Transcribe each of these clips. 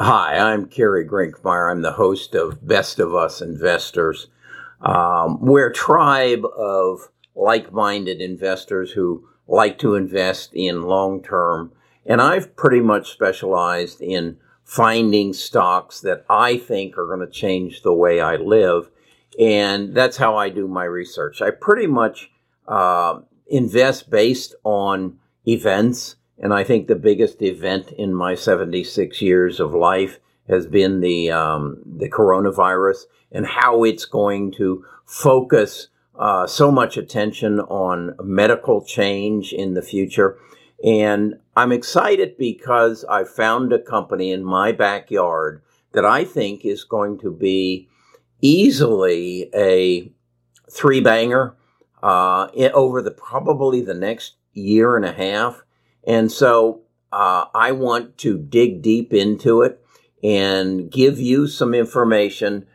Hi, I'm Kerry Grinkmeyer. I'm the host of Best of Us Investors. Um, we're a tribe of like minded investors who like to invest in long term. And I've pretty much specialized in finding stocks that I think are going to change the way I live. And that's how I do my research. I pretty much uh, invest based on events. And I think the biggest event in my 76 years of life has been the, um, the coronavirus and how it's going to focus uh, so much attention on medical change in the future. And I'm excited because I found a company in my backyard that I think is going to be easily a three banger uh, over the probably the next year and a half. And so uh, I want to dig deep into it and give you some information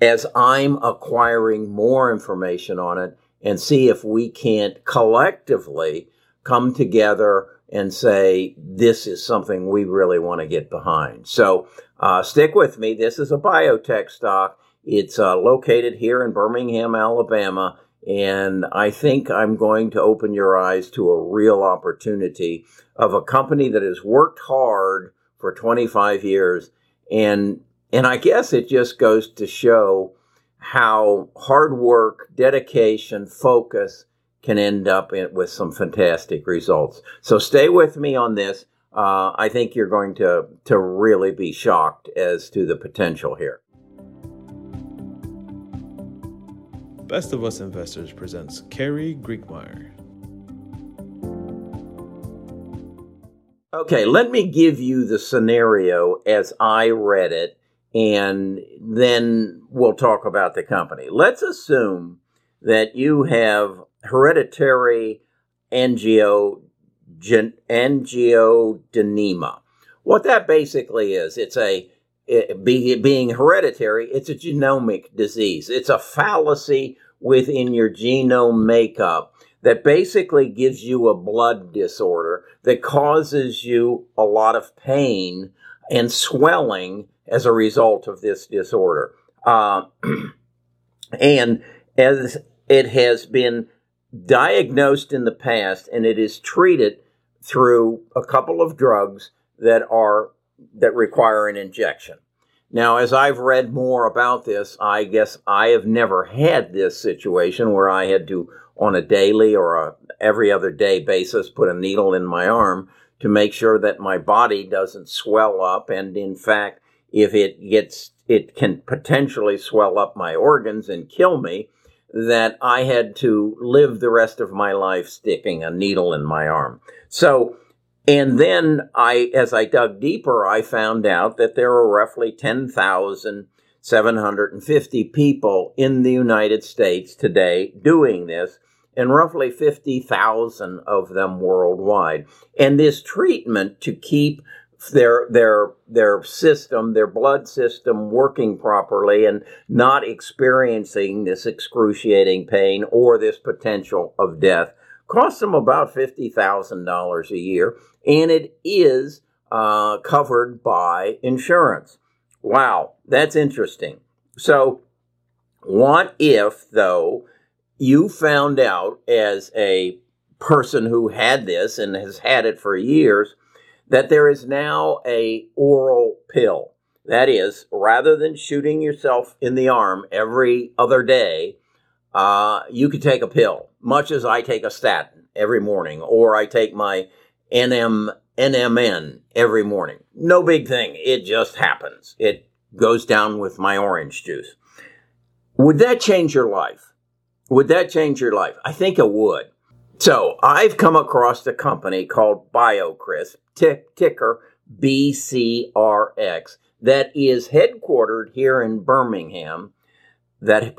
as I'm acquiring more information on it and see if we can't collectively come together and say, this is something we really want to get behind. So uh, stick with me. This is a biotech stock. It's uh, located here in Birmingham, Alabama. And I think I'm going to open your eyes to a real opportunity of a company that has worked hard for 25 years and and I guess it just goes to show how hard work, dedication, focus can end up in, with some fantastic results. So stay with me on this. Uh, I think you're going to, to really be shocked as to the potential here. Best of Us Investors presents Kerry Grinkmeyer. Okay, let me give you the scenario as I read it and then we'll talk about the company. Let's assume that you have hereditary angio, angioedema. What that basically is, it's a it, be, being hereditary, it's a genomic disease. It's a fallacy within your genome makeup that basically gives you a blood disorder that causes you a lot of pain and swelling as a result of this disorder. Uh, and as it has been diagnosed in the past and it is treated through a couple of drugs that are that require an injection. Now, as I've read more about this, I guess I have never had this situation where I had to, on a daily or a every other day basis, put a needle in my arm to make sure that my body doesn't swell up and, in fact, if it gets, it can potentially swell up my organs and kill me, that I had to live the rest of my life sticking a needle in my arm. So, and then I, as I dug deeper, I found out that there are roughly 10,750 people in the United States today doing this, and roughly 50,000 of them worldwide. And this treatment to keep their their their system, their blood system working properly and not experiencing this excruciating pain or this potential of death costs them about fifty thousand dollars a year, and it is uh, covered by insurance. Wow, that's interesting. So, what if though you found out as a person who had this and has had it for years? that there is now a oral pill. That is, rather than shooting yourself in the arm every other day, uh, you could take a pill, much as I take a statin every morning, or I take my NM, NMN every morning. No big thing. It just happens. It goes down with my orange juice. Would that change your life? Would that change your life? I think it would. So I've come across a company called BioCryst, ticker BCRX, that is headquartered here in Birmingham, that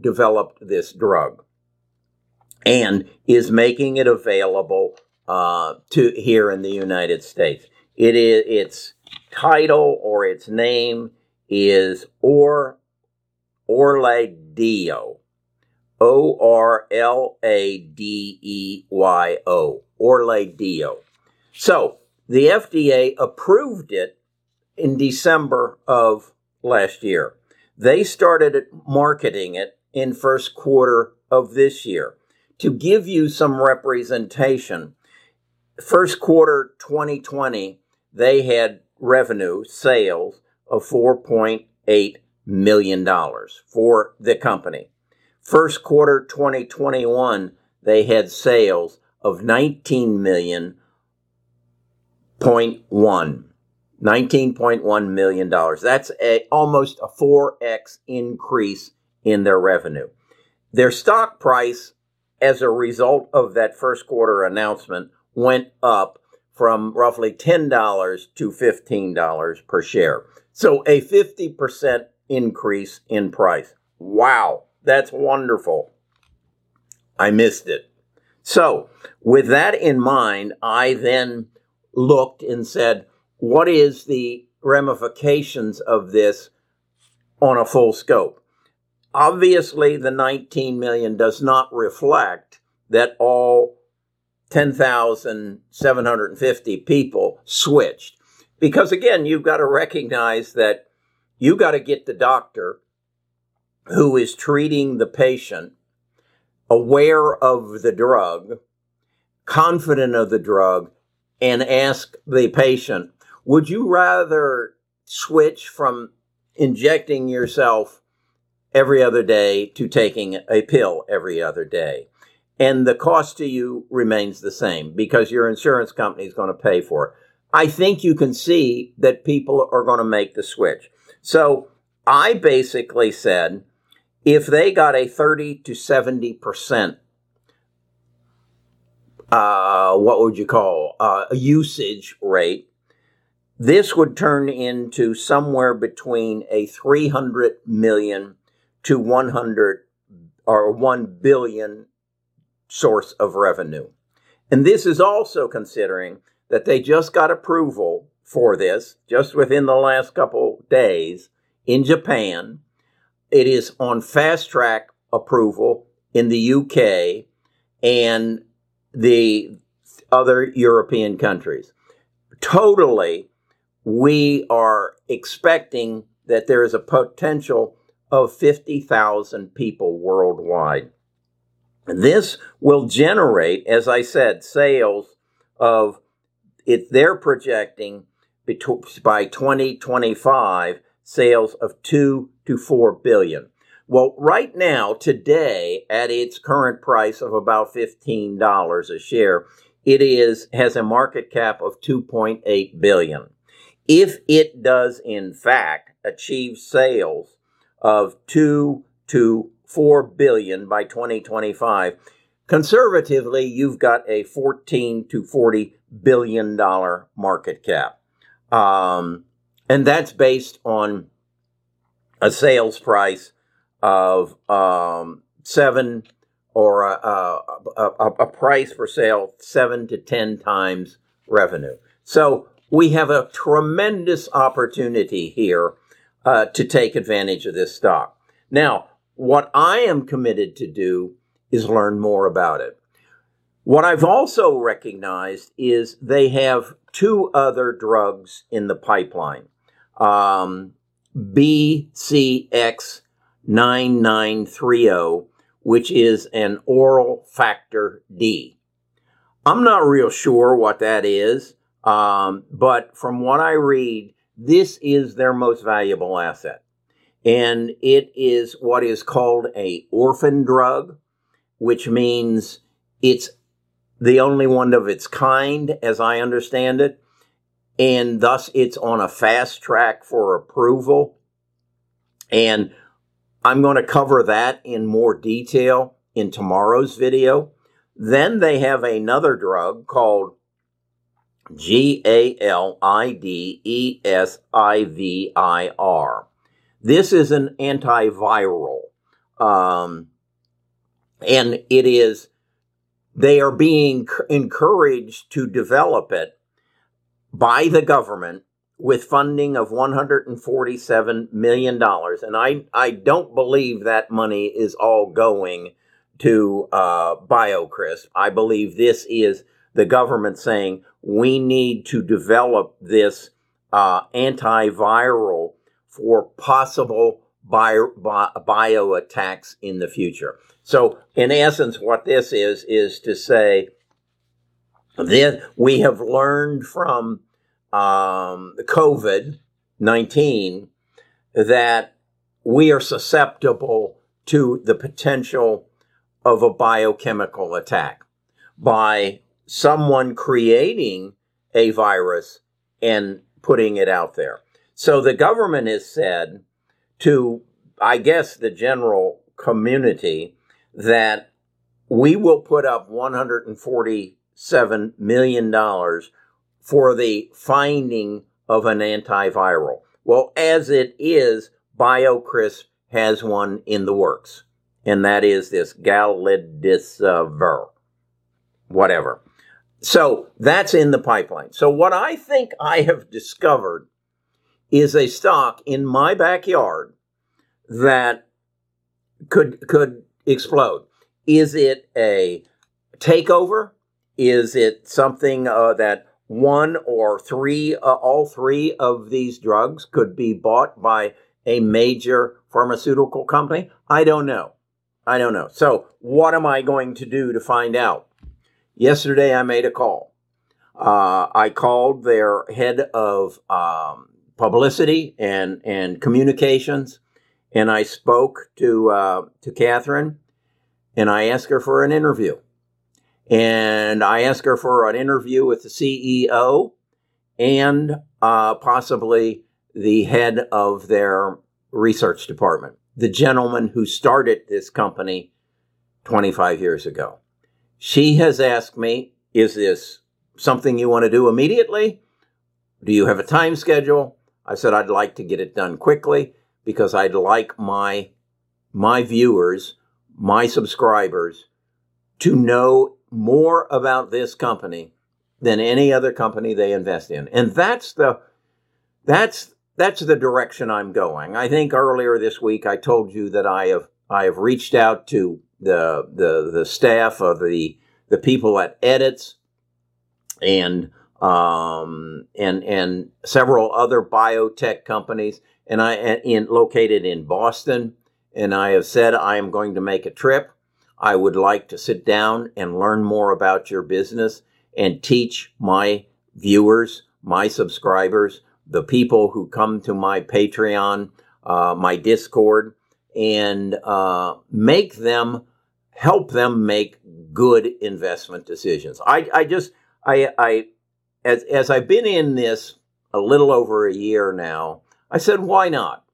developed this drug and is making it available uh, to here in the United States. It is its title or its name is Or Orladeyo. O R L A D E Y O, Orladeyo. So the FDA approved it in December of last year. They started marketing it in first quarter of this year. To give you some representation, first quarter 2020, they had revenue sales of 4.8 million dollars for the company. First quarter 2021, they had sales of 19 million point one. $19.1 million. That's a, almost a 4x increase in their revenue. Their stock price, as a result of that first quarter announcement, went up from roughly $10 to $15 per share. So a 50% increase in price. Wow, that's wonderful. I missed it. So, with that in mind, I then looked and said, what is the ramifications of this on a full scope? Obviously, the 19 million does not reflect that all 10,750 people switched. Because again, you've got to recognize that you got to get the doctor who is treating the patient aware of the drug, confident of the drug, and ask the patient, would you rather switch from injecting yourself every other day to taking a pill every other day? And the cost to you remains the same because your insurance company is going to pay for it. I think you can see that people are going to make the switch. So I basically said if they got a 30 to 70% uh, what would you call uh, a usage rate this would turn into somewhere between a 300 million to 100 or 1 billion source of revenue. And this is also considering that they just got approval for this just within the last couple days in Japan. It is on fast track approval in the UK and the other European countries. Totally we are expecting that there is a potential of 50,000 people worldwide. This will generate, as I said, sales of, if they're projecting by 2025, sales of 2 to 4 billion. Well, right now, today, at its current price of about $15 a share, it is has a market cap of 2.8 billion if it does in fact achieve sales of 2 to 4 billion by 2025 conservatively you've got a 14 to 40 billion dollar market cap. Um, and that's based on a sales price of um, seven or a, a, a, a price for sale seven to ten times revenue. So we have a tremendous opportunity here uh, to take advantage of this stock. Now, what I am committed to do is learn more about it. What I've also recognized is they have two other drugs in the pipeline um, BCX 9930, which is an oral factor D. I'm not real sure what that is. Um, but from what I read, this is their most valuable asset. And it is what is called a orphan drug, which means it's the only one of its kind, as I understand it. And thus it's on a fast track for approval. And I'm going to cover that in more detail in tomorrow's video. Then they have another drug called G A L I D E S I V I R. This is an antiviral. Um, and it is, they are being encouraged to develop it by the government with funding of $147 million. And I, I don't believe that money is all going to uh, BioCryst. I believe this is the government saying we need to develop this uh, antiviral for possible bio, bio attacks in the future. So, in essence, what this is is to say that we have learned from um, COVID nineteen that we are susceptible to the potential of a biochemical attack by someone creating a virus and putting it out there. So the government has said to, I guess, the general community that we will put up $147 million for the finding of an antiviral. Well, as it is, BioCryst has one in the works, and that is this galidesivir, whatever. So that's in the pipeline. So what I think I have discovered is a stock in my backyard that could could explode. Is it a takeover? Is it something uh, that one or three, uh, all three of these drugs could be bought by a major pharmaceutical company? I don't know. I don't know. So, what am I going to do to find out? Yesterday, I made a call. Uh, I called their head of um, publicity and, and communications, and I spoke to uh, to Catherine, and I asked her for an interview. And I asked her for an interview with the CEO and uh, possibly the head of their research department, the gentleman who started this company 25 years ago. She has asked me, is this something you want to do immediately? Do you have a time schedule? I said I'd like to get it done quickly because I'd like my my viewers, my subscribers to know more about this company than any other company they invest in. And that's the that's that's the direction I'm going. I think earlier this week I told you that I have I have reached out to the the the staff of the the people at Editas and um, and and several other biotech companies, and I in located in Boston. And I have said I am going to make a trip. I would like to sit down and learn more about your business and teach my viewers, my subscribers, the people who come to my Patreon, uh, my Discord, and uh, make them help them make good investment decisions. I, I just I I as as I've been in this a little over a year now, I said why not?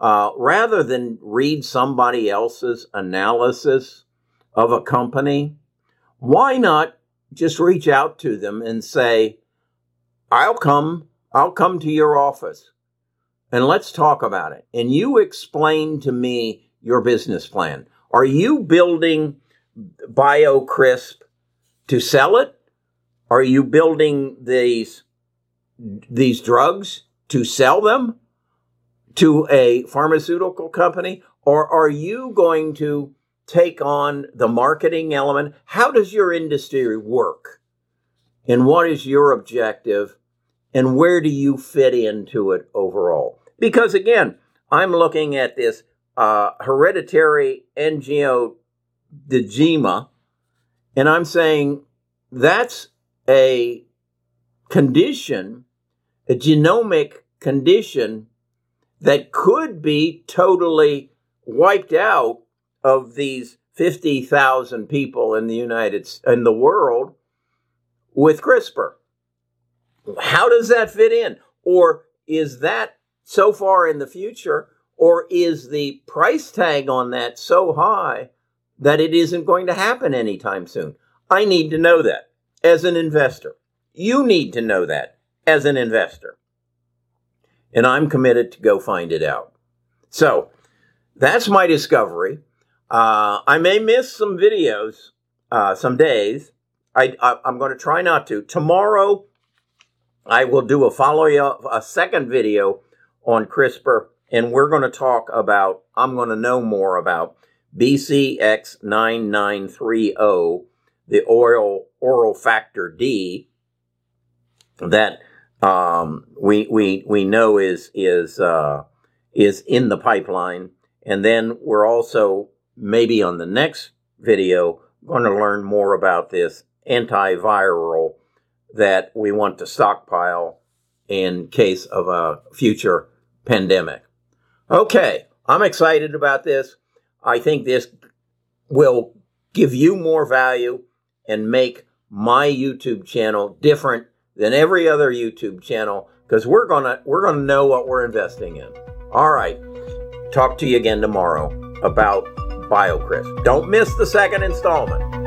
Uh, rather than read somebody else's analysis of a company, why not just reach out to them and say, I'll come I'll come to your office and let's talk about it. And you explain to me your business plan. Are you building BioCryst to sell it? Are you building these these drugs to sell them to a pharmaceutical company? Or are you going to take on the marketing element? How does your industry work? And what is your objective? and where do you fit into it overall? Because again, I'm looking at this uh, hereditary angioedema, and I'm saying that's a condition, a genomic condition that could be totally wiped out of these 50,000 people in the United in the world with CRISPR. How does that fit in? Or is that so far in the future? Or is the price tag on that so high that it isn't going to happen anytime soon? I need to know that as an investor. You need to know that as an investor. And I'm committed to go find it out. So that's my discovery. Uh, I may miss some videos, uh, some days. I, I'm going to try not to. Tomorrow, I will do a follow up, a second video on CRISPR, and we're going to talk about, I'm going to know more about BCX9930, the oral, oral factor D that um, we we we know is is uh, is in the pipeline, and then we're also maybe on the next video going to learn more about this antiviral that we want to stockpile in case of a future pandemic. Okay, I'm excited about this. I think this will give you more value and make my YouTube channel different than every other YouTube channel because we're gonna we're gonna know what we're investing in. All right. Talk to you again tomorrow about BioCryst. Don't miss the second installment.